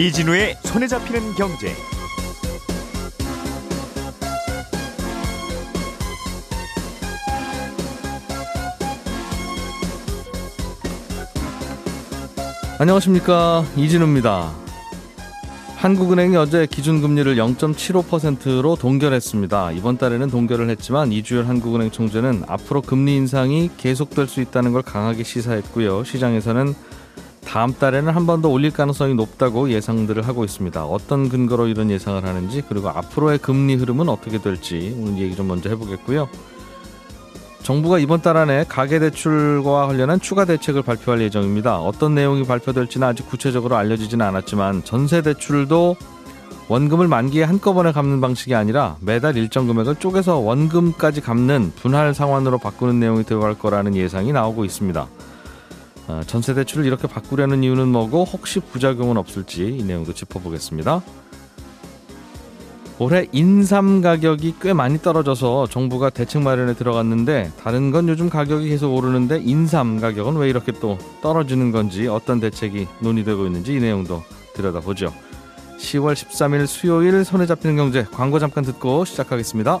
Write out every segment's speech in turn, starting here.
이진우의 손에 잡히는 경제. 안녕하십니까 이진우입니다. 한국은행이 어제 기준금리를 0.75%로 동결했습니다. 이번 달에는 동결을 했지만 이주열 한국은행 총재는 앞으로 금리 인상이 계속될 수 있다는 걸 강하게 시사했고요. 시장에서는 다음 달에는 한 번 더 올릴 가능성이 높다고 예상들을 하고 있습니다. 어떤 근거로 이런 예상을 하는지 그리고 앞으로의 금리 흐름은 어떻게 될지 오늘 얘기 좀 먼저 해보겠고요. 정부가 이번 달 안에 가계대출과 관련한 추가 대책을 발표할 예정입니다. 어떤 내용이 발표될지는 아직 구체적으로 알려지지는 않았지만 전세대출도 원금을 만기에 한꺼번에 갚는 방식이 아니라 매달 일정 금액을 쪼개서 원금까지 갚는 분할 상환으로 바꾸는 내용이 들어갈 거라는 예상이 나오고 있습니다. 어, 전세 대출을 이렇게 바꾸려는 이유는 뭐고 혹시 부작용은 없을지 이 내용도 짚어보겠습니다. 올해 인삼 가격이 꽤 많이 떨어져서 정부가 대책 마련에 들어갔는데 다른 건 요즘 가격이 계속 오르는데 인삼 가격은 왜 이렇게 또 떨어지는 건지 어떤 대책이 논의되고 있는지 이 내용도 들여다보죠. 10월 13일 수요일 손에 잡히는 경제 광고 잠깐 듣고 시작하겠습니다.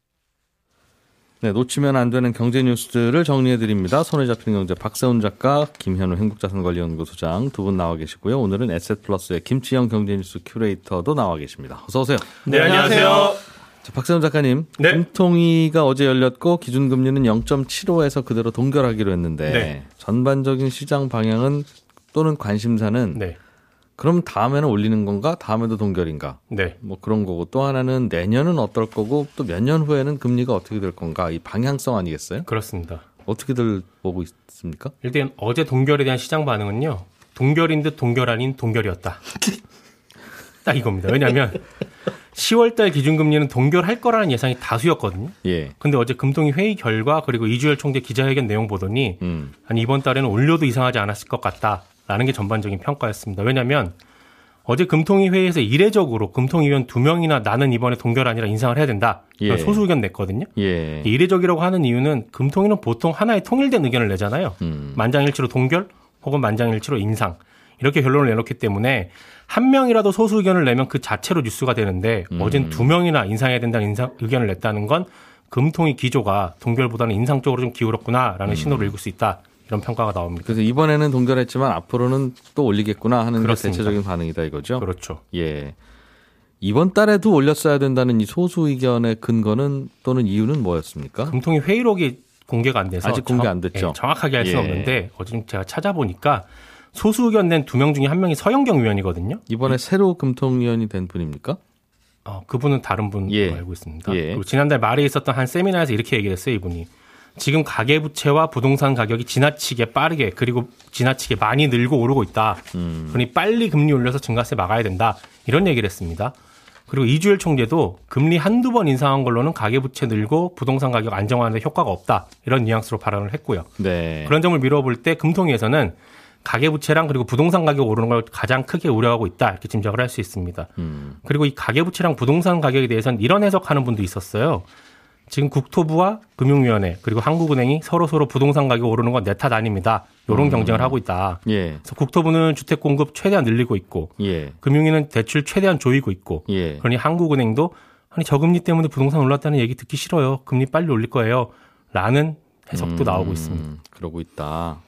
네, 놓치면 안 되는 경제 뉴스들을 정리해 드립니다. 손에 잡히는 경제 박세훈 작가, 김현우 행복자산관리연구소장 두 분 나와 계시고요. 오늘은 에셋플러스의 김치영 경제뉴스 큐레이터도 나와 계십니다. 어서 오세요. 네, 안녕하세요. 자, 박세훈 작가님, 네. 금통위가 어제 열렸고 기준금리는 0.75에서 그대로 동결하기로 했는데 네. 전반적인 시장 방향은 또는 관심사는 네. 그럼 다음에는 올리는 건가? 다음에도 동결인가? 네. 뭐 그런 거고 또 하나는 내년은 어떨 거고 또 몇 년 후에는 금리가 어떻게 될 건가? 이 방향성 아니겠어요? 그렇습니다. 어떻게들 보고 있습니까? 일단 어제 동결에 대한 시장 반응은요. 동결인 듯 동결 아닌 동결이었다. 딱 이겁니다. 왜냐하면 10월달 기준금리는 동결할 거라는 예상이 다수였거든요. 예. 근데 어제 금통위 회의 결과 그리고 이주열 총재 기자회견 내용 보더니 음. 아니 이번 달에는 올려도 이상하지 않았을 것 같다 라는 게 전반적인 평가였습니다. 왜냐하면 어제 금통위 회의에서 이례적으로 금통위원 두 명이나 나는 이번에 동결 아니라 인상을 해야 된다. 예. 소수 의견 냈거든요. 예. 이례적이라고 하는 이유는 금통위는 보통 하나의 통일된 의견을 내잖아요. 음. 만장일치로 동결 혹은 만장일치로 인상 이렇게 결론을 내놓기 때문에 한 명이라도 소수 의견을 내면 그 자체로 뉴스가 되는데 음. 어젠 두 명이나 인상해야 된다는 인상 의견을 냈다는 건 금통위 기조가 동결보다는 인상 쪽으로 좀 기울었구나라는 신호를 읽을 수 있다 이런 평가가 나옵니다. 그래서 이번에는 동결했지만 앞으로는 또 올리겠구나 하는 게 그렇습니다. 대체적인 반응이다 이거죠. 그렇죠. 예. 이번 달에도 올렸어야 된다는 이 소수 의견의 근거는 또는 이유는 뭐였습니까? 금통위 회의록이 공개가 안 돼서 아직 공개 정- 안 됐죠. 예, 정확하게 알 수는 예. 없는데 어제 좀 제가 찾아보니까 소수 의견 낸 두 명 중에 한 명이 서영경 의원이거든요. 이번에 새로 금통위원이 된 분입니까? 어, 그분은 다른 분으로 예. 알고 있습니다. 예. 그리고 지난달 말에 있었던 한 세미나에서 이렇게 얘기를 했어요, 이분이. 지금 가계부채와 부동산 가격이 지나치게 빠르게 그리고 지나치게 많이 늘고 오르고 있다. 음. 그러니 빨리 금리 올려서 증가세 막아야 된다. 이런 얘기를 했습니다. 그리고 이주열 총재도 금리 한두 번 인상한 걸로는 가계부채 늘고 부동산 가격 안정화하는 데 효과가 없다. 이런 뉘앙스로 발언을 했고요. 네. 그런 점을 미뤄볼 때 금통위에서는 가계부채랑 그리고 부동산 가격 오르는 걸 가장 크게 우려하고 있다. 이렇게 짐작을 할 수 있습니다. 음. 그리고 이 가계부채랑 부동산 가격에 대해서는 이런 해석하는 분도 있었어요. 지금 국토부와 금융위원회 그리고 한국은행이 서로 서로 부동산 가격 오르는 건 내 탓 아닙니다. 이런 경쟁을 하고 있다. 예. 그래서 국토부는 주택 공급 최대한 늘리고 있고 예. 금융위는 대출 최대한 조이고 있고 예. 그러니 한국은행도 아니 저금리 때문에 부동산 올랐다는 얘기 듣기 싫어요. 금리 빨리 올릴 거예요. 라는 해석도 음, 나오고 있습니다. 그러고 있다.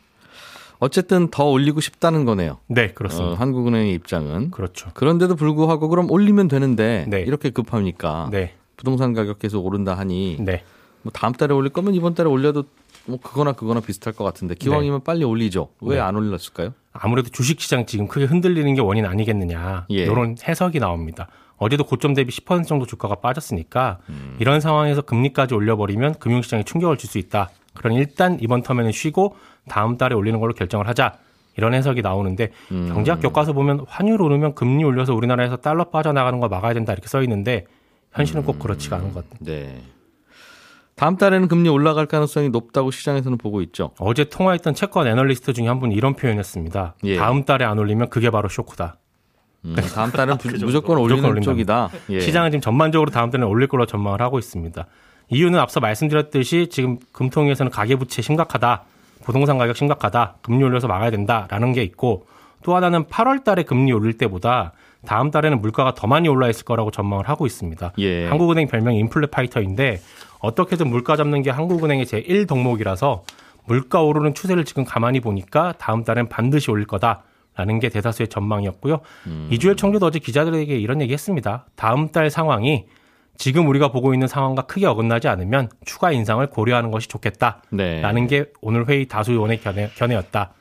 어쨌든 더 올리고 싶다는 거네요. 네, 어, 그렇습니다. 한국은행의 입장은. 그렇죠. 그런데도 불구하고 그럼 올리면 되는데 네. 이렇게 급합니까? 네. 부동산 가격 계속 오른다 하니 네. 뭐 다음 달에 올릴 거면 이번 달에 올려도 뭐 그거나 그거나 비슷할 것 같은데 기왕이면 빨리 올리죠. 왜 네. 안 올렸을까요? 아무래도 주식시장 지금 크게 흔들리는 게 원인 아니겠느냐. 예. 이런 해석이 나옵니다. 어제도 고점 대비 10% 정도 주가가 빠졌으니까 음. 이런 상황에서 금리까지 올려버리면 금융시장에 충격을 줄 수 있다. 그러니 일단 이번 텀에는 쉬고 다음 달에 올리는 걸로 결정을 하자. 이런 해석이 나오는데 음. 경제학 교과서 보면 환율 오르면 금리 올려서 우리나라에서 달러 빠져나가는 거 막아야 된다 이렇게 써 있는데 현실은 꼭 그렇지가 않은 것 같아요. 네. 다음 달에는 금리 올라갈 가능성이 높다고 시장에서는 보고 있죠. 어제 통화했던 채권 애널리스트 중에 한 분이 이런 표현했습니다. 예. 다음 달에 안 올리면 그게 바로 쇼크다. 음, 다음 달은 부, 무조건 올리는 올린답니다. 쪽이다. 예. 시장은 지금 전반적으로 다음 달에 올릴 걸로 전망을 하고 있습니다. 이유는 앞서 말씀드렸듯이 지금 금통위에서는 가계부채 심각하다, 부동산 가격 심각하다, 금리 올려서 막아야 된다라는 게 있고 또 하나는 8월 달에 금리 올릴 때보다 다음 달에는 물가가 더 많이 올라 있을 거라고 전망을 하고 있습니다. 예. 한국은행 별명이 인플레 파이터인데 어떻게든 물가 잡는 게 한국은행의 제1 덕목이라서 물가 오르는 추세를 지금 가만히 보니까 다음 달엔 반드시 올릴 거다 라는 게 대다수의 전망이었고요. 이주열 총리도 어제 기자들에게 이런 얘기 했습니다. 다음 달 상황이 지금 우리가 보고 있는 상황과 크게 어긋나지 않으면 추가 인상을 고려하는 것이 좋겠다. 네. 라는 게 오늘 회의 다수 의원의 견해, 견해였다.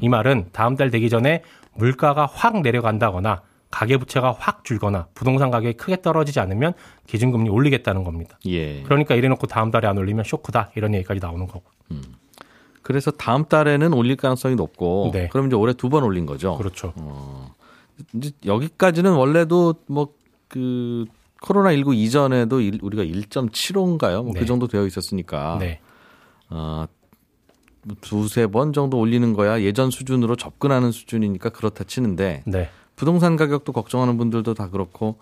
이 말은 다음 달 되기 전에 물가가 확 내려간다거나 가계부채가 확 줄거나 부동산 가격이 크게 떨어지지 않으면 기준금리 올리겠다는 겁니다. 예. 그러니까 이래놓고 다음 달에 안 올리면 쇼크다 이런 얘기까지 나오는 거고. 그래서 다음 달에는 올릴 가능성이 높고 네. 그럼 이제 올해 두 번 올린 거죠. 그렇죠. 이제 여기까지는 원래도 뭐그 코로나 19 이전에도 일- 우리가 1.75인가요? 뭐 네. 그 정도 되어 있었으니까 네. 어, 두세 번 정도 올리는 거야 예전 수준으로 접근하는 수준이니까 그렇다 치는데 네. 부동산 가격도 걱정하는 분들도 다 그렇고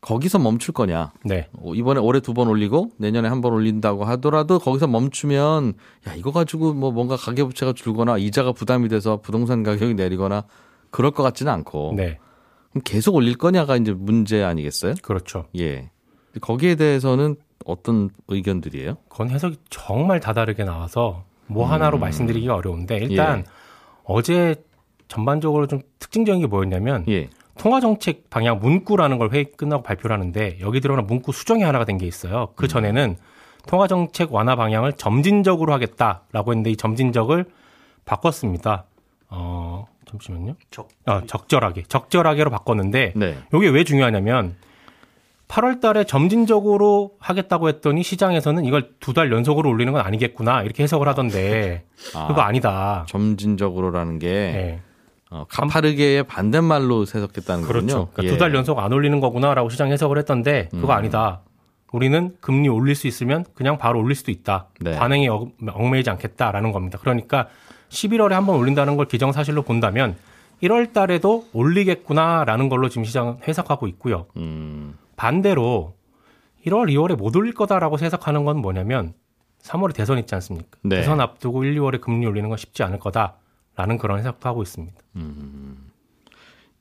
거기서 멈출 거냐? 네. 어, 이번에 올해 두 번 올리고 내년에 한 번 올린다고 하더라도 거기서 멈추면 야 이거 가지고 뭐 뭔가 가계 부채가 줄거나 이자가 부담이 돼서 부동산 가격이 내리거나 그럴 것 같지는 않고 네. 그럼 계속 올릴 거냐가 이제 문제 아니겠어요? 그렇죠. 예. 거기에 대해서는 어떤 의견들이에요? 그건 해석이 정말 다다르게 나와서 뭐 하나로 말씀드리기가 어려운데 일단 예. 어제 전반적으로 좀 특징적인 게 뭐였냐면 예. 통화정책 방향 문구라는 걸 회의 끝나고 발표를 하는데 여기 들어가는 문구 수정이 하나가 된 게 있어요. 그 전에는 통화정책 완화 방향을 점진적으로 하겠다라고 했는데 이 점진적을 바꿨습니다. 어, 잠시만요. 적. 어, 적절하게. 적절하게로 바꿨는데 네. 이게 왜 중요하냐면 8월 달에 점진적으로 하겠다고 했더니 시장에서는 이걸 두 달 연속으로 올리는 건 아니겠구나 이렇게 해석을 하던데 아, 그거 아니다. 점진적으로라는 게 네. 어, 가파르게의 반대말로 해석했다는 그렇죠. 거군요. 그러니까 예. 두달 연속 안 올리는 거구나라고 시장 해석을 했던데 그거 음. 아니다. 우리는 금리 올릴 수 있으면 그냥 바로 올릴 수도 있다. 네. 관행에 어- 얽매이지 않겠다라는 겁니다. 그러니까 11월에 한 번 올린다는 걸 기정사실로 본다면 1월 달에도 올리겠구나라는 걸로 지금 시장은 해석하고 있고요. 음, 반대로 1월, 2월에 못 올릴 거다라고 해석하는 건 뭐냐면 3월에 대선 있지 않습니까? 네. 대선 앞두고 1, 2월에 금리 올리는 건 쉽지 않을 거다 라는 그런 해석도 하고 있습니다.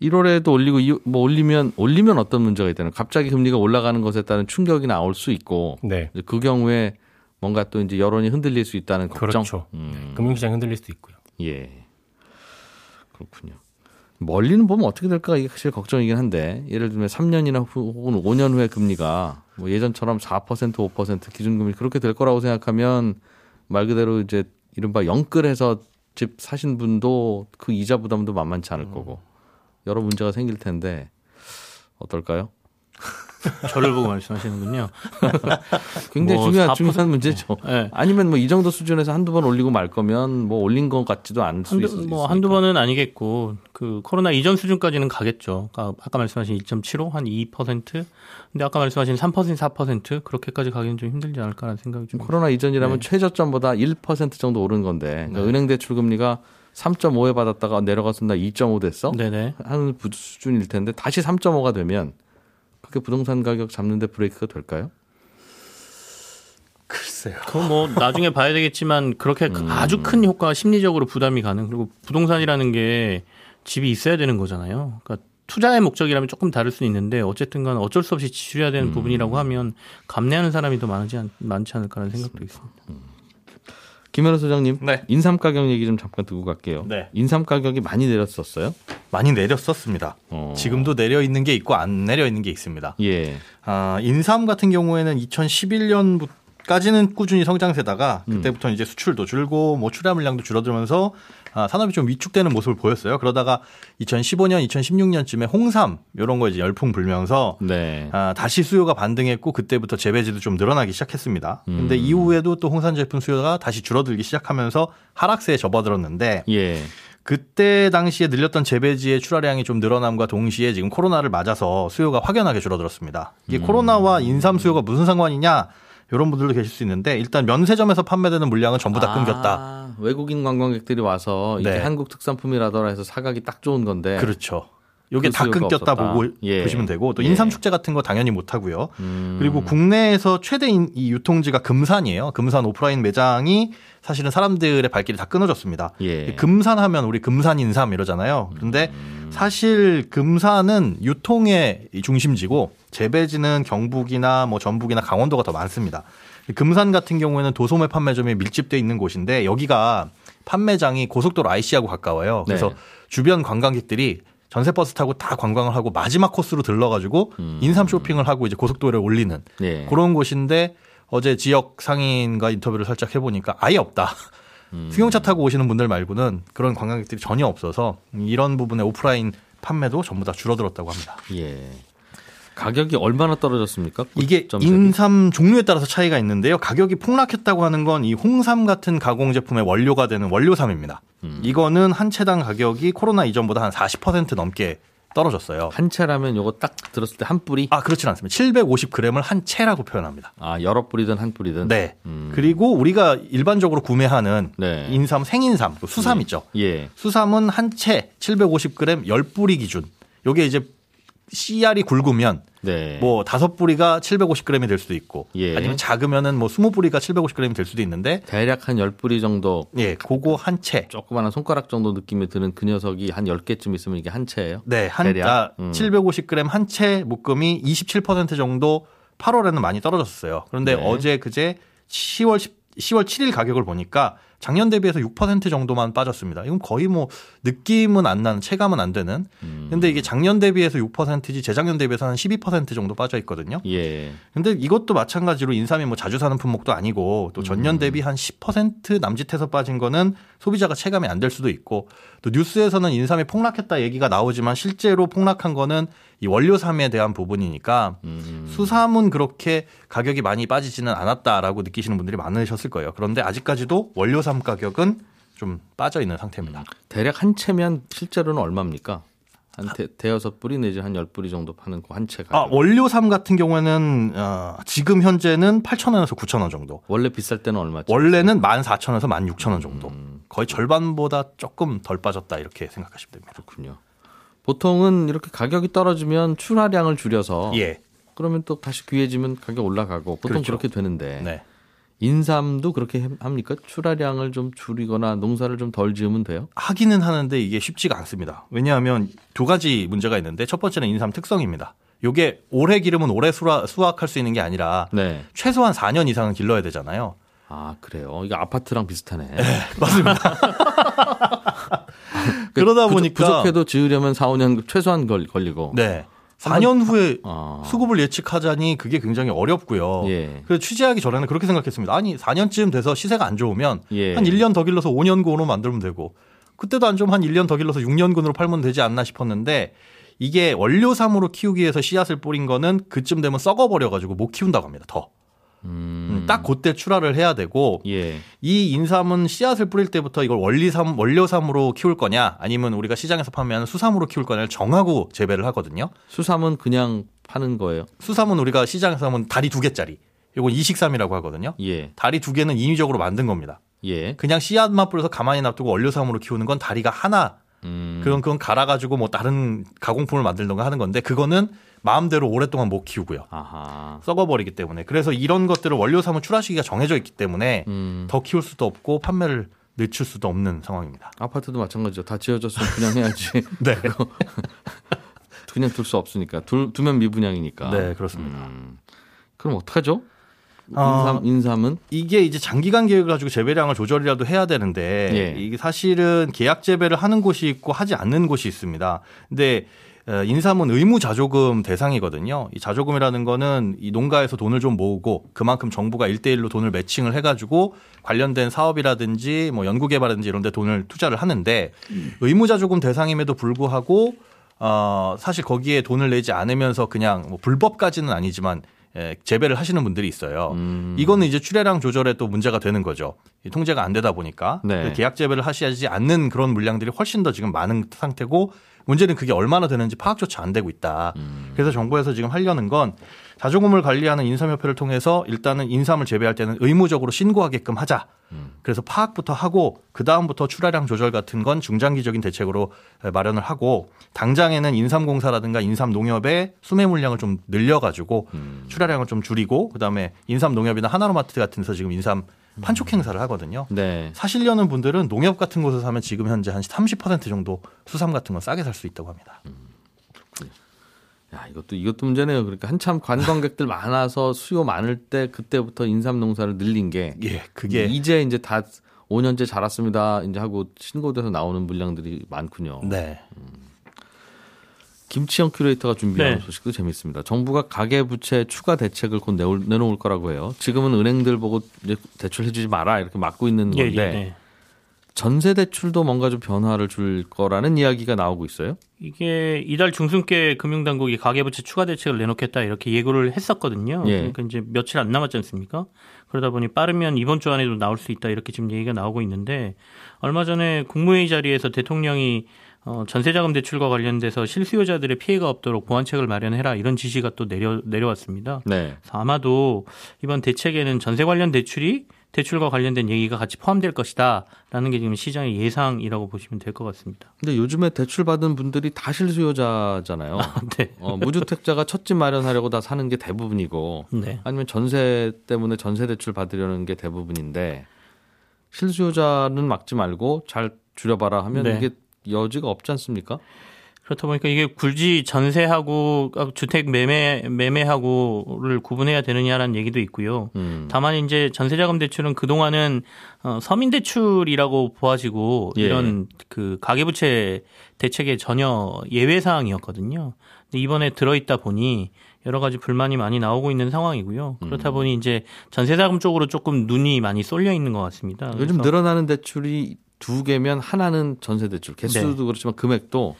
1월에도 올리고 이- 뭐 올리면 올리면 어떤 문제가 있다는 갑자기 금리가 올라가는 것에 따른 충격이 나올 수 있고 네. 그 경우에 뭔가 또 이제 여론이 흔들릴 수 있다는 걱정. 그렇죠. 음, 금융시장이 흔들릴 수도 있고요. 예. 그렇군요. 멀리는 보면 어떻게 될까 이게 사실 걱정이긴 한데 예를 들면 3년이나 후, 혹은 5년 후에 금리가 뭐 예전처럼 4% 5% 기준금리 그렇게 될 거라고 생각하면 말 그대로 이제 이른바 영끌해서 집 사신 분도 그 이자 부담도 만만치 않을 거고 여러 문제가 생길 텐데 어떨까요? 저를 보고 말씀하시는군요. 굉장히 뭐 중요한 4% 중요한 문제죠. 네. 아니면 뭐 이 정도 수준에서 한두 번 올리고 말 거면 뭐 올린 것 같지도 않을 수 있을 뭐 한두 번은 아니겠고 그 코로나 이전 수준까지는 가겠죠. 아까, 아까 말씀하신 2.75 한 2%. 근데 아까 말씀하신 3% 4% 그렇게까지 가기는 좀 힘들지 않을까라는 생각이 좀. 코로나 이전이라면 네. 최저점보다 1% 정도 오른 건데 그러니까 은행 대출 금리가 3.5에 받았다가 내려가서 나 2.5 됐어 네네. 하는 부- 수준일 텐데 다시 3.5가 되면 그게 부동산 가격 잡는데 브레이크가 될까요? 글쎄요. 그건 뭐 나중에 봐야 되겠지만 그렇게 음. 아주 큰 효과가 심리적으로 부담이 가는 그리고 부동산이라는 게 집이 있어야 되는 거잖아요. 그러니까 투자의 목적이라면 조금 다를 수는 있는데 어쨌든 간 어쩔 수 없이 지출해야 음. 되는 부분이라고 하면 감내하는 사람이 더 많지, 않, 많지 않을까라는 생각도 있습니다. 김현우 소장님, 네. 인삼 가격 얘기 좀 잠깐 두고 갈게요. 네. 인삼 가격이 많이 내렸었어요? 많이 내렸었습니다. 어. 지금도 내려 있는 게 있고 안 내려 있는 게 있습니다. 예, 아, 인삼 같은 경우에는 2011년까지는 꾸준히 성장세다가 그때부터 이제 수출도 줄고 뭐 출하 물량도 줄어들면서 아, 산업이 좀 위축되는 모습을 보였어요. 그러다가 2015년, 2016년쯤에 홍삼 이런 거 이제 열풍 불면서 네. 아, 다시 수요가 반등했고 그때부터 재배지도 좀 늘어나기 시작했습니다. 근데 이후에도 또 홍삼 제품 수요가 다시 줄어들기 시작하면서 하락세에 접어들었는데 예, 그때 당시에 늘렸던 재배지의 출하량이 좀 늘어남과 동시에 지금 코로나를 맞아서 수요가 확연하게 줄어들었습니다. 이게 코로나와 인삼 수요가 무슨 상관이냐? 이런 분들도 계실 수 있는데 일단 면세점에서 판매되는 물량은 전부 다 끊겼다. 아, 외국인 관광객들이 와서 이게 네. 한국 특산품이라더라 해서 사가기 딱 좋은 건데. 그렇죠. 요게 다 끊겼다 없었다. 보고 예. 보시면 되고 또 예. 인삼 축제 같은 거 당연히 못 하고요. 음. 그리고 국내에서 최대 인- 이 유통지가 금산이에요. 금산 오프라인 매장이 사실은 사람들의 발길이 다 끊어졌습니다. 예. 금산 하면 우리 금산 인삼 이러잖아요. 근데 음. 사실 금산은 유통의 이 중심지고 재배지는 경북이나 뭐 전북이나 강원도가 더 많습니다. 금산 같은 경우에는 도소매 판매점이 밀집돼 있는 곳인데 여기가 판매장이 고속도로 IC하고 가까워요. 그래서 네. 주변 관광객들이 전세 버스 타고 다 관광을 하고 마지막 코스로 들러가지고 인삼 쇼핑을 하고 이제 고속도로에 올리는 예. 그런 곳인데 어제 지역 상인과 인터뷰를 살짝 해보니까 아예 없다. 승용차 타고 오시는 분들 말고는 그런 관광객들이 전혀 없어서 이런 부분의 오프라인 판매도 전부 다 줄어들었다고 합니다. 예. 가격이 얼마나 떨어졌습니까? 이게? 인삼 종류에 따라서 차이가 있는데요. 가격이 폭락했다고 하는 건 이 홍삼 같은 가공 제품의 원료가 되는 원료삼입니다. 음. 이거는 한 채당 가격이 코로나 이전보다 한 40% 넘게 떨어졌어요. 한 채라면 요거 딱 들었을 때 한 뿌리? 아, 그렇진 않습니다. 750g을 한 채라고 표현합니다. 아, 여러 뿌리든 한 뿌리든. 네. 음. 그리고 우리가 일반적으로 구매하는 네. 인삼, 생인삼, 그 수삼 있죠. 예. 수삼은 한 채 750g 10뿌리 기준. 요게 이제 씨알이 굵으면 네. 뭐 다섯 뿌리가 750g이 될 수도 있고 예. 아니면 작으면은 뭐 20뿌리가 750g이 될 수도 있는데 대략 한 10뿌리 정도 예, 그거 한 채. 조그마한 손가락 정도 느낌이 드는 그 녀석이 한 10개쯤 있으면 이게 한 채예요. 네, 한 대략? 아, 음. 750g 한 채 묶음이 27% 정도 8월에는 많이 떨어졌어요. 그런데 네. 어제 그제 10월 10, 10월 7일 가격을 보니까 작년 대비해서 6% 정도만 빠졌습니다. 이건 거의 뭐 느낌은 안 나는 체감은 안 되는. 음. 근데 이게 작년 대비해서 6%지 재작년 대비해서 한 12% 정도 빠져 있거든요. 예. 근데 이것도 마찬가지로 인삼이 뭐 자주 사는 품목도 아니고 또 음. 전년 대비 한 10% 남짓해서 빠진 거는 소비자가 체감이 안 될 수도 있고 또 뉴스에서는 인삼이 폭락했다 얘기가 나오지만 실제로 폭락한 거는 이 원료삼에 대한 부분이니까 음. 수삼은 그렇게 가격이 많이 빠지지는 않았다라고 느끼시는 분들이 많으셨을 거예요. 그런데 아직까지도 원료 삼 가격은 좀 빠져 있는 상태입니다. 대략 한 채면 실제로는 얼마입니까? 한 대, 대여섯 뿌리 내지 한 열 뿌리 정도 파는 그 한 채 가격. 아, 원료삼 같은 경우에는 어, 지금 현재는 8,000원에서 9,000원 정도. 원래 비쌀 때는 얼마죠? 원래는 14,000원에서 16,000원 정도. 음. 거의 절반보다 조금 덜 빠졌다 이렇게 생각하시면 됩니다. 그렇군요. 보통은 이렇게 가격이 떨어지면 출하량을 줄여서 예. 그러면 또 다시 귀해지면 가격 올라가고 보통 그렇죠. 그렇게 되는데 네. 인삼도 그렇게 해- 합니까? 출하량을 좀 줄이거나 농사를 좀 덜 지으면 돼요? 하기는 하는데 이게 쉽지가 않습니다. 왜냐하면 두 가지 문제가 있는데 첫 번째는 인삼 특성입니다. 요게 오래 기르면 오래 수확, 수확 할 수 있는 게 아니라 네. 최소한 4년 이상은 길러야 되잖아요. 아 그래요. 이거 아파트랑 비슷하네. 그러다 부족- 보니까- 부족해도 지으려면 4, 5년 최소한 걸, 걸리고. 네. 4년 후에 아. 수급을 예측하자니 그게 굉장히 어렵고요. 예. 그래서 취재하기 전에는 그렇게 생각했습니다. 아니 4년쯤 돼서 시세가 안 좋으면 예. 한 1년 더 길러서 5년군으로 만들면 되고 그때도 안 좋으면 한 1년 더 길러서 6년군으로 팔면 되지 않나 싶었는데 이게 원료삼으로 키우기 위해서 씨앗을 뿌린 거는 그쯤 되면 썩어버려 가지고 못 키운다고 합니다. 더. 음. 딱 그때 출하를 해야 되고 예. 이 인삼은 씨앗을 뿌릴 때부터 이걸 원리삼 원료삼으로 키울 거냐 아니면 우리가 시장에서 판매하는 수삼으로 키울 거냐를 정하고 재배를 하거든요. 수삼은 그냥 파는 거예요. 수삼은 우리가 시장에서 하면 다리 두 개짜리. 이건 이식삼이라고 하거든요. 예. 다리 두 개는 인위적으로 만든 겁니다. 예. 그냥 씨앗만 뿌려서 가만히 놔두고 원료삼으로 키우는 건 다리가 하나. 음. 그건 그건 갈아가지고 뭐 다른 가공품을 만들던가 하는 건데 그거는 마음대로 오랫동안 못 키우고요. 아하. 썩어버리기 때문에 그래서 이런 것들을 원료삼은 출하 시기가 정해져 있기 때문에 음. 더 키울 수도 없고 판매를 늦출 수도 없는 상황입니다. 아파트도 마찬가지죠. 다 지어졌으면 그냥 해야지. 네, 그냥 둘 수 없으니까. 둘, 두면 미분양이니까. 네 그렇습니다. 음. 그럼 어떡하죠? 어, 인삼, 인삼은? 이게 이제 장기간 계획을 가지고 재배량을 조절이라도 해야 되는데 예. 이게 사실은 계약 재배를 하는 곳이 있고 하지 않는 곳이 있습니다. 근데 어, 인삼은 의무 자조금 대상이거든요. 이 자조금이라는 거는 이 농가에서 돈을 좀 모으고 그만큼 정부가 일대일로 돈을 매칭을 해가지고 관련된 사업이라든지 뭐 연구개발이라든지 이런 데 돈을 투자를 하는데 의무 자조금 대상임에도 불구하고 어, 사실 거기에 돈을 내지 않으면서 그냥 뭐 불법까지는 아니지만 예, 재배를 하시는 분들이 있어요. 음. 이거는 이제 출하량 조절에 또 문제가 되는 거죠. 이 통제가 안 되다 보니까 네. 그 계약 재배를 하시지 않는 그런 물량들이 훨씬 더 지금 많은 상태고 문제는 그게 얼마나 되는지 파악조차 안 되고 있다. 음. 그래서 정부에서 지금 하려는 건 자조금을 관리하는 인삼협회를 통해서 일단은 인삼을 재배할 때는 의무적으로 신고하게끔 하자. 그래서 파악부터 하고 그 다음부터 출하량 조절 같은 건 중장기적인 대책으로 마련을 하고 당장에는 인삼공사라든가 인삼농협의 수매 물량을 좀 늘려가지고 출하량을 좀 줄이고 그 다음에 인삼농협이나 하나로마트 같은 데서 지금 인삼 판촉 행사를 하거든요. 네. 사시려는 분들은 농협 같은 곳에서 사면 지금 현재 한 30% 정도 수삼 같은 건 싸게 살 수 있다고 합니다. 야, 이것도 이것도 문제네요. 그러니까 한참 관광객들 많아서 수요 많을 때 그때부터 인삼 농사를 늘린 게 예, 그게 이제 이제 다 5년째 자랐습니다. 이제 하고 신고돼서 나오는 물량들이 많군요. 네. 김치영 큐레이터가 준비한 네. 소식도 재밌습니다. 정부가 가계 부채 추가 대책을 곧 내놓을 거라고 해요. 지금은 은행들 보고 이제 대출 해주지 마라 이렇게 막고 있는 예, 건데 예, 네. 전세 대출도 뭔가 좀 변화를 줄 거라는 이야기가 나오고 있어요. 이게 이달 중순께 금융당국이 가계부채 추가 대책을 내놓겠다 이렇게 예고를 했었거든요. 예. 그러니까 이제 며칠 안 남았지 않습니까? 그러다 보니 빠르면 이번 주 안에도 나올 수 있다 이렇게 지금 얘기가 나오고 있는데 얼마 전에 국무회의 자리에서 대통령이 어, 전세자금 대출과 관련돼서 실수요자들의 피해가 없도록 보완책을 마련해라 이런 지시가 또 내려 내려왔습니다. 네. 아마도 이번 대책에는 전세 관련 대출이 대출과 관련된 얘기가 같이 포함될 것이다라는 게 지금 시장의 예상이라고 보시면 될 것 같습니다. 근데 요즘에 대출 받은 분들이 다 실수요자잖아요. 네. 어, 무주택자가 첫집 마련하려고 다 사는 게 대부분이고 네. 아니면 전세 때문에 전세 대출 받으려는 게 대부분인데 실수요자는 막지 말고 잘 줄여봐라 하면 네. 이게 여지가 없지 않습니까? 그렇다 보니까 이게 굳이 전세하고 주택 매매 매매하고를 구분해야 되느냐라는 얘기도 있고요. 음. 다만 이제 전세자금 대출은 그 동안은 어, 서민 대출이라고 보아지고 예. 이런 그 가계부채 대책의 전혀 예외 사항이었거든요. 근데 이번에 들어있다 보니 여러 가지 불만이 많이 나오고 있는 상황이고요. 그렇다 보니 이제 전세자금 쪽으로 조금 눈이 많이 쏠려 있는 것 같습니다. 요즘 늘어나는 대출이 두 개면 하나는 전세 대출. 개수도 네. 그렇지만 금액도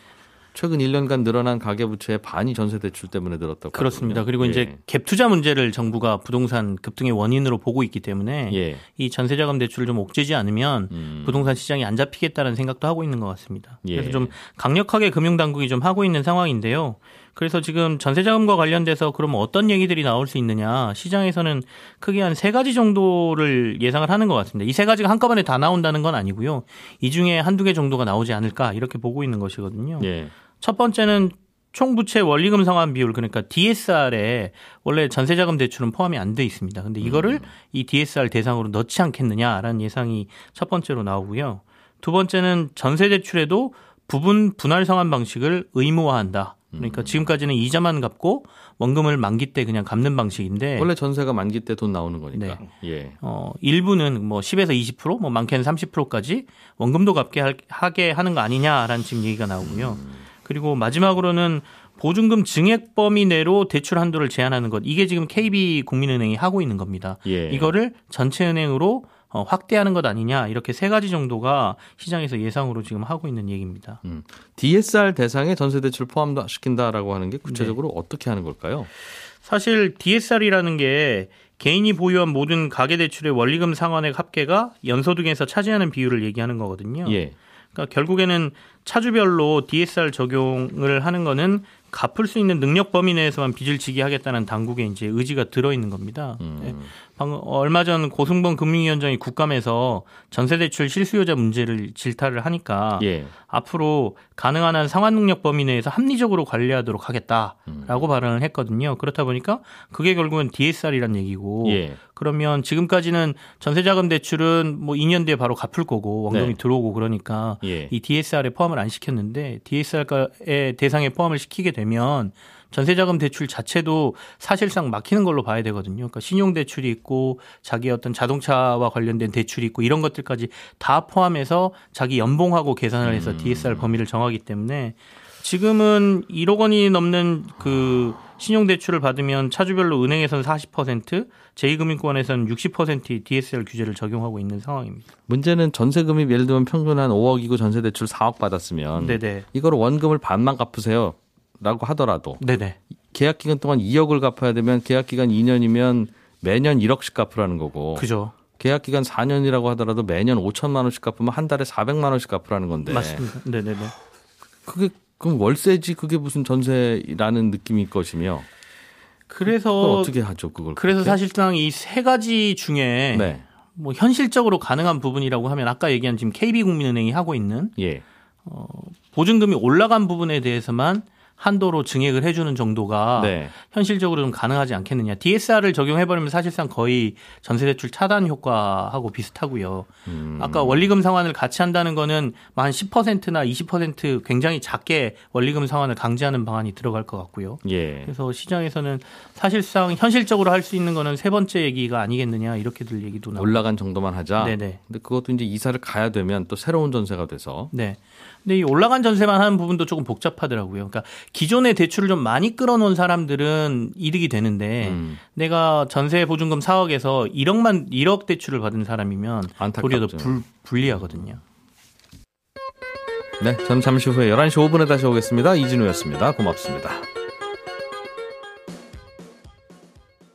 최근 1년간 늘어난 가계부채의 반이 전세 대출 때문에 늘었다고. 그렇습니다. 하거든요. 그리고 예. 이제 갭 투자 문제를 정부가 부동산 급등의 원인으로 보고 있기 때문에 예. 이 전세자금 대출을 좀 옥죄지 않으면 음. 부동산 시장이 안 잡히겠다는 생각도 하고 있는 것 같습니다. 예. 그래서 좀 강력하게 금융당국이 좀 하고 있는 상황인데요. 그래서 지금 전세자금과 관련돼서 그러면 어떤 얘기들이 나올 수 있느냐 시장에서는 크게 한 세 가지 정도를 예상을 하는 것 같습니다. 이 세 가지가 한꺼번에 다 나온다는 건 아니고요. 이 중에 한두 개 정도가 나오지 않을까 이렇게 보고 있는 것이거든요. 예. 첫 번째는 총부채 원리금 상환 비율 그러니까 DSR에 원래 전세자금 대출은 포함이 안 돼 있습니다. 근데 이거를 이 DSR 대상으로 넣지 않겠느냐라는 예상이 첫 번째로 나오고요. 두 번째는 전세 대출에도 부분 분할 상환 방식을 의무화한다. 그러니까 지금까지는 이자만 갚고 원금을 만기 때 그냥 갚는 방식인데 원래 전세가 만기 때 돈 나오는 거니까. 네. 예. 어, 일부는 뭐 10에서 20%, 뭐 많게는 30%까지 원금도 갚게 할- 하게 하는 거 아니냐라는 지금 얘기가 나오고요. 그리고 마지막으로는 보증금 증액 범위 내로 대출 한도를 제한하는 것. 이게 지금 KB 국민은행이 하고 있는 겁니다. 예. 이거를 전체 은행으로 어, 확대하는 것 아니냐. 이렇게 세 가지 정도가 시장에서 예상으로 지금 하고 있는 얘기입니다. 음. DSR 대상에 전세 대출 포함 시킨다라고 하는 게 구체적으로 네. 어떻게 하는 걸까요? 사실 DSR이라는 게 개인이 보유한 모든 가계대출의 원리금 상환액 합계가 연소득에서 차지하는 비율을 얘기하는 거거든요. 예. 그러니까 결국에는 차주별로 DSR 적용을 하는 거는 갚을 수 있는 능력 범위 내에서만 빚을 지게 하겠다는 당국의 이제 의지가 들어 있는 겁니다. 음. 네. 방금 얼마 전 고승범 금융위원장이 국감에서 전세대출 실수요자 문제를 질타를 하니까 예. 앞으로 가능한 한 상환 능력 범위 내에서 합리적으로 관리하도록 하겠다라고 음. 발언을 했거든요. 그렇다 보니까 그게 결국은 DSR이란 얘기고 예. 그러면 지금까지는 전세자금 대출은 뭐 2년 뒤에 바로 갚을 거고 원금이 네. 들어오고 그러니까 예. 이 DSR에 포함을 안 시켰는데 DSR의 대상에 포함을 시키게 되면 전세자금 대출 자체도 사실상 막히는 걸로 봐야 되거든요. 그러니까 신용대출이 있고 자기 어떤 자동차와 관련된 대출이 있고 이런 것들까지 다 포함해서 자기 연봉하고 계산을 해서 음. DSR 범위를 정하기 때문에 지금은 1억 원이 넘는 그 신용대출을 받으면 차주별로 은행에서는 40%, 제2금융권에서는 60%의 DSR 규제를 적용하고 있는 상황입니다. 문제는 전세금이 예를 들면 평균 한 5억이고 전세 대출 4억 받았으면 네네. 이걸 원금을 반만 갚으세요. 라고 하더라도 네네. 계약 기간 동안 2억을 갚아야 되면 계약 기간 2년이면 매년 1억씩 갚으라는 거고 그죠. 계약 기간 4년이라고 하더라도 매년 5천만 원씩 갚으면 한 달에 400만 원씩 갚으라는 건데 맞습니다. 네 네 네. 그게 그럼 월세지 그게 무슨 전세라는 느낌일 것이며 그래서 어떻게 하죠, 그걸? 그래서 그렇게? 사실상 이 세 가지 중에 네. 뭐 현실적으로 가능한 부분이라고 하면 아까 얘기한 지금 KB국민은행이 하고 있는 예. 보증금이 올라간 부분에 대해서만 한도로 증액을 해주는 정도가 네. 현실적으로 좀 가능하지 않겠느냐. DSR을 적용해버리면 사실상 거의 전세대출 차단 효과하고 비슷하고요. 음. 아까 원리금 상환을 같이 한다는 거는 뭐한 10%나 20% 굉장히 작게 원리금 상환을 강제하는 방안이 들어갈 것 같고요. 예. 그래서 시장에서는 사실상 현실적으로 할 수 있는 거는 세 번째 얘기가 아니겠느냐 이렇게들 얘기도 나오고. 올라간 정도만 하자. 네네. 근데 그것도 이제 이사를 가야 되면 또 새로운 전세가 돼서 네. 근데 이 올라간 전세만 하는 부분도 조금 복잡하더라고요. 그러니까 기존의 대출을 좀 많이 끌어놓은 사람들은 이득이 되는데 음. 내가 전세 보증금 4억에서 1억만 1억 대출을 받은 사람이면 안타깝죠. 도리어 더 불, 불리하거든요. 네, 저는 잠시 후에 11시 5분에 다시 오겠습니다. 이진우였습니다. 고맙습니다.